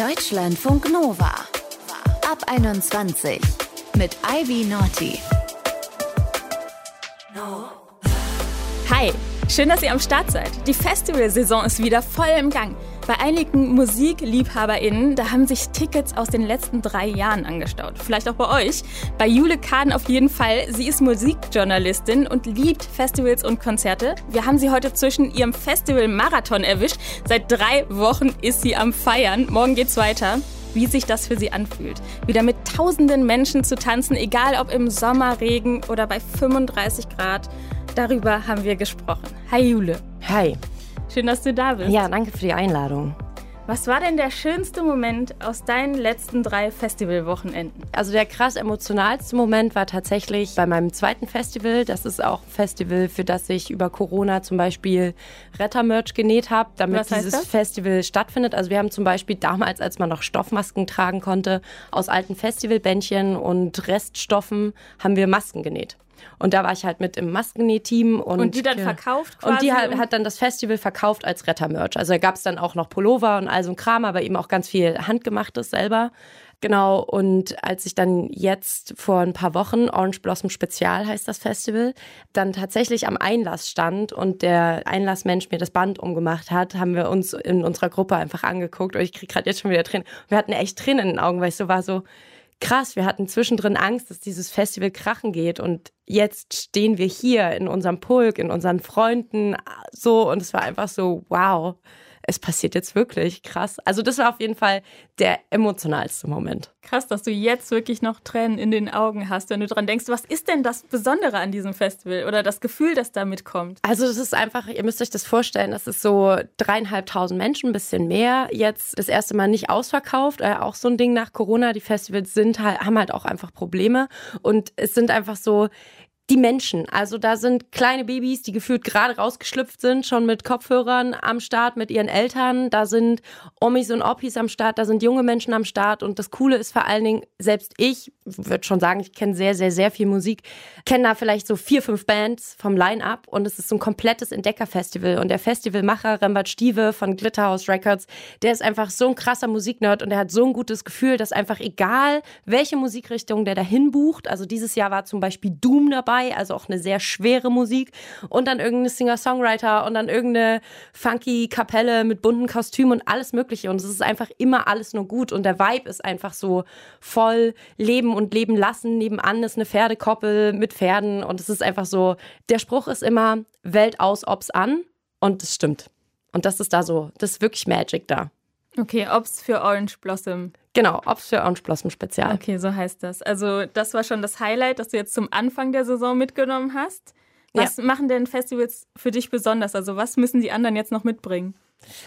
Deutschlandfunk Nova. Ab 21 mit Ivy Naughty. Hi, schön, dass ihr am Start seid. Die Festivalsaison ist wieder voll im Gang. Bei einigen MusikliebhaberInnen, da haben sich Tickets aus den letzten drei Jahren angestaut. Vielleicht auch bei euch. Bei Jule Kahn auf jeden Fall. Sie ist Musikjournalistin und liebt Festivals und Konzerte. Wir haben sie heute zwischen ihrem Festival-Marathon erwischt. Seit drei Wochen ist sie am Feiern. Morgen geht's weiter wie sich das für sie anfühlt. Wieder mit tausenden Menschen zu tanzen, egal ob im Sommerregen oder bei 35 Grad. Darüber haben wir gesprochen. Hi Jule. Hi. Schön, dass du da bist. Ja, danke für die Einladung. Was war denn der schönste Moment aus deinen letzten drei Festivalwochenenden? Also der krass emotionalste Moment war tatsächlich bei meinem zweiten Festival. Das ist auch ein Festival, für das ich über Corona zum Beispiel Rettermerch genäht habe, damit dieses das? Festival stattfindet. Also wir haben zum Beispiel damals, als man noch Stoffmasken tragen konnte, aus alten Festivalbändchen und Reststoffen haben wir Masken genäht. Und da war ich halt mit im Maskennäh-Team. Und, und die dann verkauft quasi? Und die hat, hat dann das Festival verkauft als Rettermerch. Also da gab es dann auch noch Pullover und all so ein Kram, aber eben auch ganz viel Handgemachtes selber. Genau, und als ich dann jetzt vor ein paar Wochen, Orange Blossom Spezial heißt das Festival, dann tatsächlich am Einlass stand und der Einlassmensch mir das Band umgemacht hat, haben wir uns in unserer Gruppe einfach angeguckt und ich kriege gerade jetzt schon wieder Tränen. Wir hatten echt Tränen in den Augen, weil ich so war so, krass, wir hatten zwischendrin Angst, dass dieses Festival krachen geht und jetzt stehen wir hier in unserem Pulk, in unseren Freunden so und es war einfach so, wow es passiert jetzt wirklich. Krass. Also das war auf jeden Fall der emotionalste Moment. Krass, dass du jetzt wirklich noch Tränen in den Augen hast, wenn du dran denkst, was ist denn das Besondere an diesem Festival oder das Gefühl, das damit kommt? Also das ist einfach, ihr müsst euch das vorstellen, das ist so dreieinhalbtausend Menschen, ein bisschen mehr. Jetzt das erste Mal nicht ausverkauft, äh, auch so ein Ding nach Corona. Die Festivals sind halt, haben halt auch einfach Probleme und es sind einfach so die Menschen. Also da sind kleine Babys, die gefühlt gerade rausgeschlüpft sind, schon mit Kopfhörern am Start mit ihren Eltern. Da sind Omis und Oppis am Start, da sind junge Menschen am Start. Und das Coole ist vor allen Dingen, selbst ich würde schon sagen, ich kenne sehr, sehr, sehr viel Musik, kenne da vielleicht so vier, fünf Bands vom Line-Up und es ist so ein komplettes Entdeckerfestival. Und der Festivalmacher Rembert Stieve von Glitterhouse Records, der ist einfach so ein krasser Musiknerd und er hat so ein gutes Gefühl, dass einfach egal, welche Musikrichtung der dahin bucht, also dieses Jahr war zum Beispiel Doom dabei, dabei, also auch eine sehr schwere Musik und dann irgendeine Singer-Songwriter und dann irgendeine funky Kapelle mit bunten Kostümen und alles Mögliche und es ist einfach immer alles nur gut und der Vibe ist einfach so voll Leben und Leben lassen. Nebenan ist eine Pferdekoppel mit Pferden und es ist einfach so, der Spruch ist immer Welt aus, ob's an und es stimmt. Und das ist da so, das ist wirklich Magic da. Okay, Ops für Orange Blossom. Genau, Ops für Orange Blossom Spezial. Okay, so heißt das. Also, das war schon das Highlight, das du jetzt zum Anfang der Saison mitgenommen hast. Was ja. machen denn Festivals für dich besonders? Also, was müssen die anderen jetzt noch mitbringen?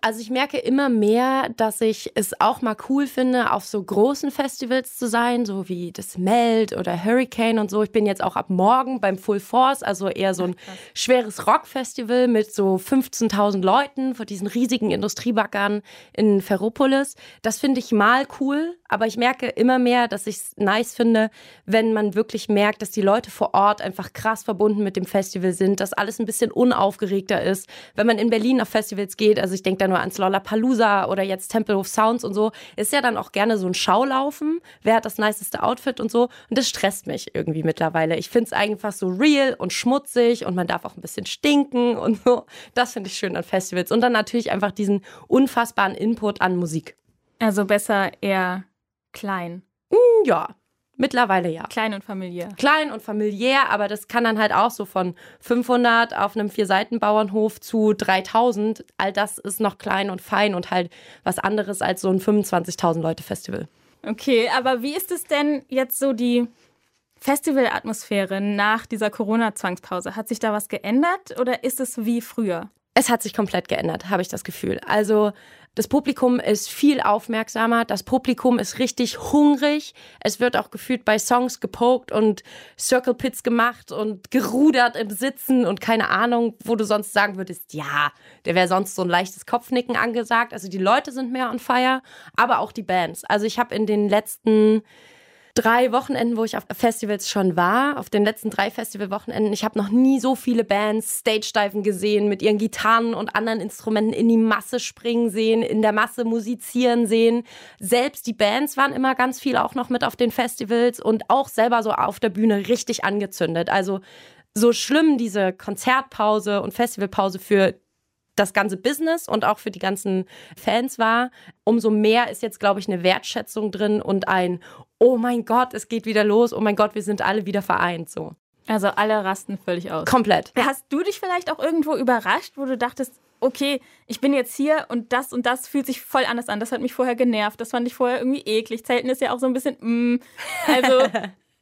Also ich merke immer mehr, dass ich es auch mal cool finde, auf so großen Festivals zu sein, so wie das Meld oder Hurricane und so. Ich bin jetzt auch ab morgen beim Full Force, also eher so ein schweres Rockfestival mit so 15.000 Leuten vor diesen riesigen Industriebackern in Ferropolis. Das finde ich mal cool, aber ich merke immer mehr, dass ich es nice finde, wenn man wirklich merkt, dass die Leute vor Ort einfach krass verbunden mit dem Festival sind, dass alles ein bisschen unaufgeregter ist. Wenn man in Berlin auf Festivals geht, also ich denke da nur ans Lollapalooza oder jetzt Tempelhof Sounds und so, ist ja dann auch gerne so ein Schaulaufen. Wer hat das niceste Outfit und so? Und das stresst mich irgendwie mittlerweile. Ich finde es einfach so real und schmutzig und man darf auch ein bisschen stinken und so. Das finde ich schön an Festivals. Und dann natürlich einfach diesen unfassbaren Input an Musik. Also besser eher klein. Mm, ja, Mittlerweile ja. Klein und familiär. Klein und familiär, aber das kann dann halt auch so von 500 auf einem Vier-Seiten-Bauernhof zu 3000. All das ist noch klein und fein und halt was anderes als so ein 25.000 Leute-Festival. Okay, aber wie ist es denn jetzt so die Festivalatmosphäre nach dieser Corona-Zwangspause? Hat sich da was geändert oder ist es wie früher? Es hat sich komplett geändert, habe ich das Gefühl. Also das Publikum ist viel aufmerksamer, das Publikum ist richtig hungrig. Es wird auch gefühlt bei Songs gepokt und Circle Pits gemacht und gerudert im Sitzen und keine Ahnung, wo du sonst sagen würdest, ja, der wäre sonst so ein leichtes Kopfnicken angesagt. Also die Leute sind mehr on fire, aber auch die Bands. Also ich habe in den letzten drei Wochenenden, wo ich auf Festivals schon war, auf den letzten drei Festivalwochenenden. Ich habe noch nie so viele Bands Stage-Diven gesehen, mit ihren Gitarren und anderen Instrumenten in die Masse springen sehen, in der Masse musizieren sehen. Selbst die Bands waren immer ganz viel auch noch mit auf den Festivals und auch selber so auf der Bühne richtig angezündet. Also so schlimm diese Konzertpause und Festivalpause für das ganze Business und auch für die ganzen Fans war, umso mehr ist jetzt, glaube ich, eine Wertschätzung drin und ein, oh mein Gott, es geht wieder los, oh mein Gott, wir sind alle wieder vereint, so. Also alle rasten völlig aus. Komplett. Hast du dich vielleicht auch irgendwo überrascht, wo du dachtest, okay, ich bin jetzt hier und das und das fühlt sich voll anders an. Das hat mich vorher genervt, das fand ich vorher irgendwie eklig. Zelten ist ja auch so ein bisschen, mm, also.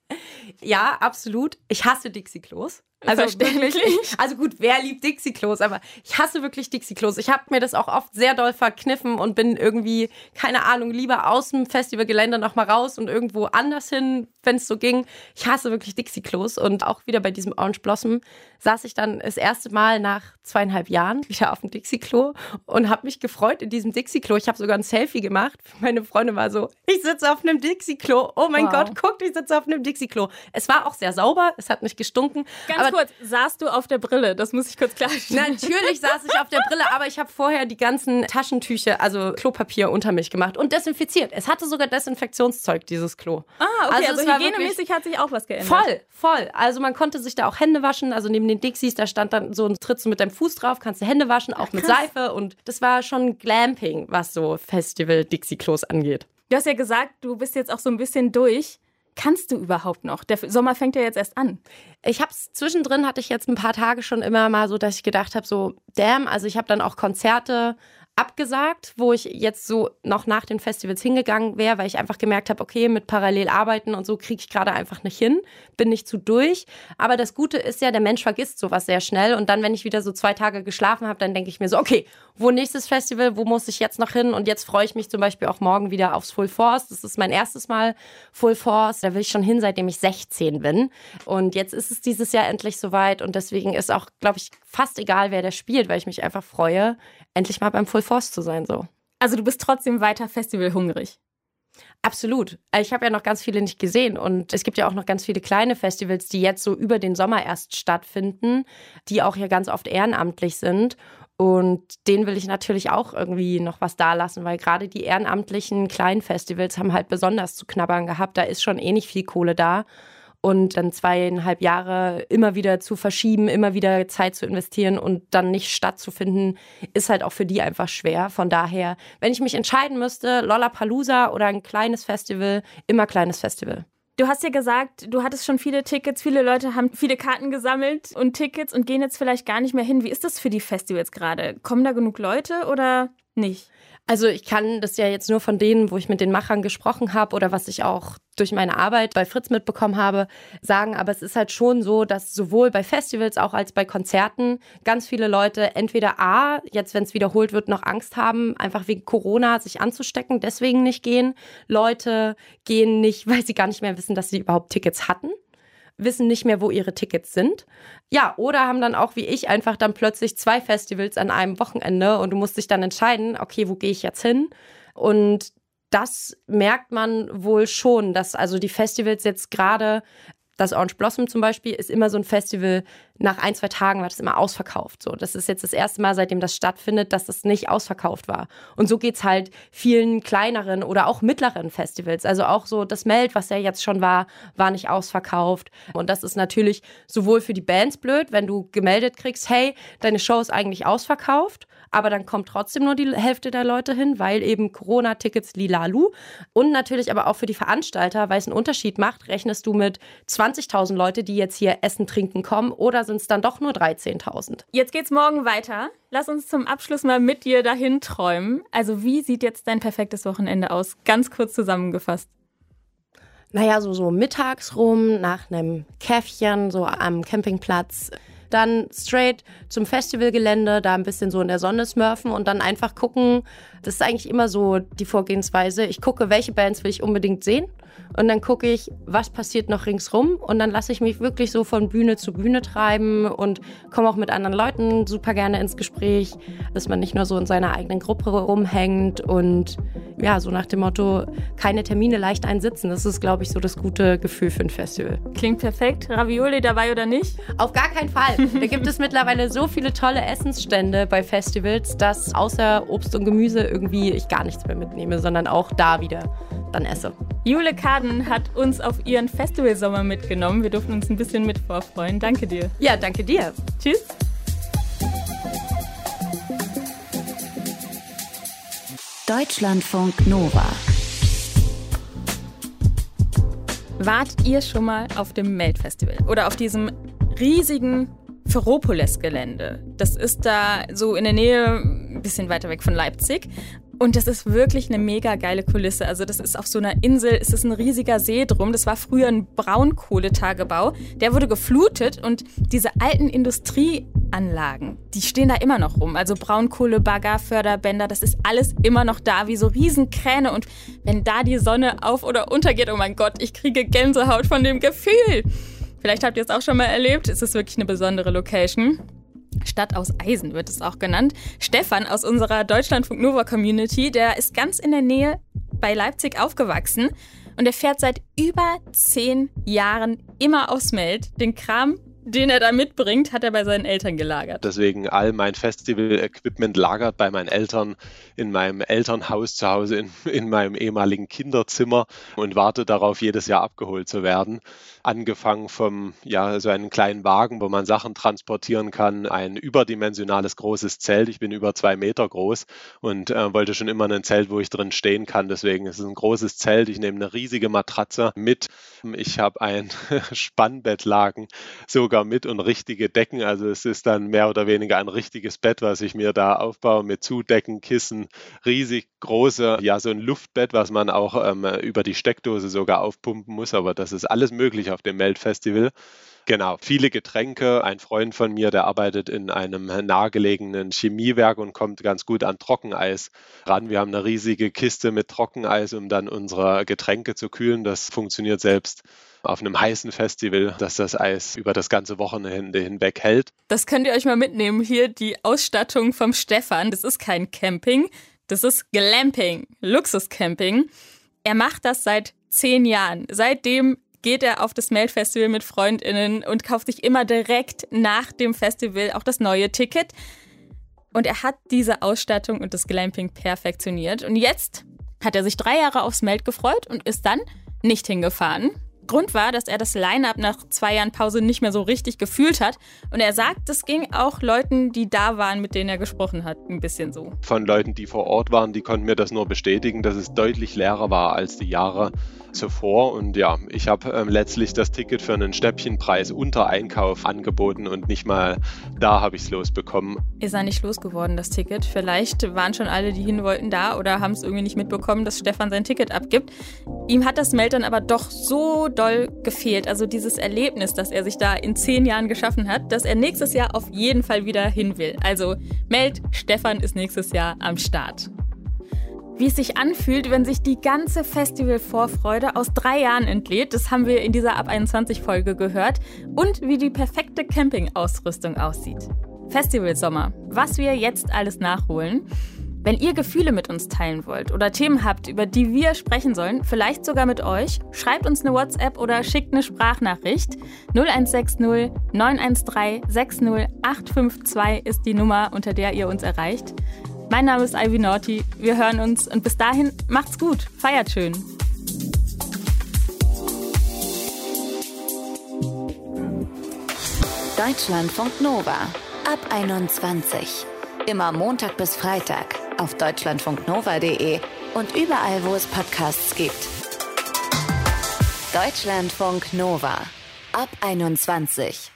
ja, absolut. Ich hasse Dixie-Klos. Also wirklich, also gut, wer liebt Dixie-Klos, aber ich hasse wirklich Dixie-Klos. Ich habe mir das auch oft sehr doll verkniffen und bin irgendwie, keine Ahnung, lieber aus dem Festivalgelände noch mal raus und irgendwo anders hin, wenn es so ging. Ich hasse wirklich Dixie-Klos und auch wieder bei diesem Orange Blossom saß ich dann das erste Mal nach zweieinhalb Jahren wieder auf dem Dixie-Klo und habe mich gefreut in diesem Dixie-Klo. Ich habe sogar ein Selfie gemacht. Meine Freundin war so, ich sitze auf einem Dixie-Klo. Oh mein wow. Gott, guck, ich sitze auf einem Dixie-Klo. Es war auch sehr sauber, es hat nicht gestunken. Ganz kurz, saßt du auf der Brille? Das muss ich kurz klarstellen. Natürlich saß ich auf der Brille, aber ich habe vorher die ganzen Taschentücher, also Klopapier unter mich gemacht und desinfiziert. Es hatte sogar Desinfektionszeug, dieses Klo. Ah, okay, also, also hygienemäßig hat sich auch was geändert. Voll, voll. Also man konnte sich da auch Hände waschen, also neben den Dixies, da stand dann so ein Tritt mit deinem Fuß drauf, kannst du Hände waschen, auch Ach, mit Seife und das war schon Glamping, was so Festival-Dixie-Klos angeht. Du hast ja gesagt, du bist jetzt auch so ein bisschen durch. Kannst du überhaupt noch? Der Sommer fängt ja jetzt erst an. Ich habe es zwischendrin hatte ich jetzt ein paar Tage schon immer mal so, dass ich gedacht habe, so damn, also ich habe dann auch Konzerte abgesagt, wo ich jetzt so noch nach den Festivals hingegangen wäre, weil ich einfach gemerkt habe, okay, mit parallel arbeiten und so kriege ich gerade einfach nicht hin, bin nicht zu durch. Aber das Gute ist ja, der Mensch vergisst sowas sehr schnell und dann, wenn ich wieder so zwei Tage geschlafen habe, dann denke ich mir so, okay, wo nächstes Festival, wo muss ich jetzt noch hin? Und jetzt freue ich mich zum Beispiel auch morgen wieder aufs Full Force. Das ist mein erstes Mal Full Force. Da will ich schon hin, seitdem ich 16 bin. Und jetzt ist es dieses Jahr endlich soweit und deswegen ist auch, glaube ich, fast egal, wer der spielt, weil ich mich einfach freue, endlich mal beim Full Force zu sein. So. Also du bist trotzdem weiter festivalhungrig. Absolut. Ich habe ja noch ganz viele nicht gesehen und es gibt ja auch noch ganz viele kleine Festivals, die jetzt so über den Sommer erst stattfinden, die auch ja ganz oft ehrenamtlich sind. Und denen will ich natürlich auch irgendwie noch was dalassen, weil gerade die ehrenamtlichen kleinen Festivals haben halt besonders zu knabbern gehabt. Da ist schon eh nicht viel Kohle da und dann zweieinhalb Jahre immer wieder zu verschieben, immer wieder Zeit zu investieren und dann nicht stattzufinden, ist halt auch für die einfach schwer. Von daher, wenn ich mich entscheiden müsste, Lollapalooza oder ein kleines Festival, immer kleines Festival. Du hast ja gesagt, du hattest schon viele Tickets, viele Leute haben viele Karten gesammelt und Tickets und gehen jetzt vielleicht gar nicht mehr hin. Wie ist das für die Festivals gerade? Kommen da genug Leute oder nicht? Also ich kann das ja jetzt nur von denen, wo ich mit den Machern gesprochen habe oder was ich auch durch meine Arbeit bei Fritz mitbekommen habe, sagen. Aber es ist halt schon so, dass sowohl bei Festivals auch als bei Konzerten ganz viele Leute entweder A, jetzt wenn es wiederholt wird, noch Angst haben, einfach wegen Corona sich anzustecken, deswegen nicht gehen. Leute gehen nicht, weil sie gar nicht mehr wissen, dass sie überhaupt Tickets hatten wissen nicht mehr, wo ihre Tickets sind. Ja, oder haben dann auch wie ich einfach dann plötzlich zwei Festivals an einem Wochenende und du musst dich dann entscheiden, okay, wo gehe ich jetzt hin? Und das merkt man wohl schon, dass also die Festivals jetzt gerade das Orange Blossom zum Beispiel ist immer so ein Festival, nach ein, zwei Tagen war das immer ausverkauft. So, das ist jetzt das erste Mal, seitdem das stattfindet, dass das nicht ausverkauft war. Und so geht es halt vielen kleineren oder auch mittleren Festivals. Also auch so das Meld, was ja jetzt schon war, war nicht ausverkauft. Und das ist natürlich sowohl für die Bands blöd, wenn du gemeldet kriegst, hey, deine Show ist eigentlich ausverkauft aber dann kommt trotzdem nur die Hälfte der Leute hin, weil eben Corona-Tickets lilalu. Und natürlich aber auch für die Veranstalter, weil es einen Unterschied macht, rechnest du mit 20.000 Leute, die jetzt hier essen, trinken kommen oder sind es dann doch nur 13.000? Jetzt geht's morgen weiter. Lass uns zum Abschluss mal mit dir dahin träumen. Also wie sieht jetzt dein perfektes Wochenende aus? Ganz kurz zusammengefasst. Naja, so, so mittags rum, nach einem Käffchen, so am Campingplatz dann straight zum Festivalgelände, da ein bisschen so in der Sonne smurfen und dann einfach gucken. Das ist eigentlich immer so die Vorgehensweise. Ich gucke, welche Bands will ich unbedingt sehen und dann gucke ich, was passiert noch ringsrum. Und dann lasse ich mich wirklich so von Bühne zu Bühne treiben und komme auch mit anderen Leuten super gerne ins Gespräch, dass man nicht nur so in seiner eigenen Gruppe rumhängt und ja, so nach dem Motto, keine Termine leicht einsitzen. Das ist, glaube ich, so das gute Gefühl für ein Festival. Klingt perfekt. Ravioli dabei oder nicht? Auf gar keinen Fall. Da gibt es mittlerweile so viele tolle Essensstände bei Festivals, dass außer Obst und Gemüse irgendwie ich gar nichts mehr mitnehme, sondern auch da wieder dann esse. Jule Kaden hat uns auf ihren Festivalsommer mitgenommen. Wir durften uns ein bisschen mit vorfreuen. Danke dir. Ja, danke dir. Tschüss. Deutschlandfunk Nova. Wartet ihr schon mal auf dem Melt-Festival oder auf diesem riesigen Ferropolis-Gelände? Das ist da so in der Nähe, ein bisschen weiter weg von Leipzig. Und das ist wirklich eine mega geile Kulisse. Also das ist auf so einer Insel, es ist ein riesiger See drum. Das war früher ein Braunkohletagebau. Der wurde geflutet und diese alten Industrieanlagen, die stehen da immer noch rum. Also Braunkohlebagger, Förderbänder, das ist alles immer noch da, wie so Riesenkräne. Und wenn da die Sonne auf oder untergeht, oh mein Gott, ich kriege Gänsehaut von dem Gefühl. Vielleicht habt ihr es auch schon mal erlebt. Es ist wirklich eine besondere Location. Stadt aus Eisen wird es auch genannt. Stefan aus unserer Deutschlandfunk Nova Community, der ist ganz in der Nähe bei Leipzig aufgewachsen und er fährt seit über zehn Jahren immer aus Meld den Kram den er da mitbringt, hat er bei seinen Eltern gelagert. Deswegen all mein Festival-Equipment lagert bei meinen Eltern in meinem Elternhaus zu Hause in, in meinem ehemaligen Kinderzimmer und warte darauf, jedes Jahr abgeholt zu werden. Angefangen vom, ja, so einen kleinen Wagen, wo man Sachen transportieren kann, ein überdimensionales großes Zelt. Ich bin über zwei Meter groß und äh, wollte schon immer ein Zelt, wo ich drin stehen kann. Deswegen ist es ein großes Zelt. Ich nehme eine riesige Matratze mit. Ich habe ein Spannbettlaken sogar mit und richtige Decken. Also es ist dann mehr oder weniger ein richtiges Bett, was ich mir da aufbaue mit Zudecken, Kissen, riesig große, ja so ein Luftbett, was man auch ähm, über die Steckdose sogar aufpumpen muss. Aber das ist alles möglich auf dem Melt-Festival. Genau, viele Getränke. Ein Freund von mir, der arbeitet in einem nahegelegenen Chemiewerk und kommt ganz gut an Trockeneis ran. Wir haben eine riesige Kiste mit Trockeneis, um dann unsere Getränke zu kühlen. Das funktioniert selbst auf einem heißen Festival, dass das Eis über das ganze Wochenende hinweg hält. Das könnt ihr euch mal mitnehmen. Hier die Ausstattung vom Stefan. Das ist kein Camping, das ist Glamping, Luxuscamping. Er macht das seit zehn Jahren. Seitdem geht er auf das Melt-Festival mit FreundInnen und kauft sich immer direkt nach dem Festival auch das neue Ticket. Und er hat diese Ausstattung und das Glamping perfektioniert. Und jetzt hat er sich drei Jahre aufs Melt gefreut und ist dann nicht hingefahren. Grund war, dass er das Line-up nach zwei Jahren Pause nicht mehr so richtig gefühlt hat. Und er sagt, das ging auch Leuten, die da waren, mit denen er gesprochen hat, ein bisschen so. Von Leuten, die vor Ort waren, die konnten mir das nur bestätigen, dass es deutlich leerer war als die Jahre zuvor. Und ja, ich habe ähm, letztlich das Ticket für einen Stäbchenpreis unter Einkauf angeboten und nicht mal da habe ich es losbekommen. Ist er nicht losgeworden, das Ticket? Vielleicht waren schon alle, die hin wollten, da oder haben es irgendwie nicht mitbekommen, dass Stefan sein Ticket abgibt. Ihm hat das Meld dann aber doch so doll gefehlt. Also dieses Erlebnis, das er sich da in zehn Jahren geschaffen hat, dass er nächstes Jahr auf jeden Fall wieder hin will. Also Meld, Stefan ist nächstes Jahr am Start wie es sich anfühlt, wenn sich die ganze Festival-Vorfreude aus drei Jahren entlädt. Das haben wir in dieser Ab 21-Folge gehört. Und wie die perfekte Campingausrüstung aussieht. Festivalsommer. Was wir jetzt alles nachholen. Wenn ihr Gefühle mit uns teilen wollt oder Themen habt, über die wir sprechen sollen, vielleicht sogar mit euch, schreibt uns eine WhatsApp oder schickt eine Sprachnachricht. 0160 913 60 852 ist die Nummer, unter der ihr uns erreicht. Mein Name ist Ivy Naughty. Wir hören uns und bis dahin macht's gut. Feiert schön. Deutschlandfunk Nova ab 21. Immer Montag bis Freitag auf deutschlandfunknova.de und überall, wo es Podcasts gibt. Deutschlandfunk Nova ab 21.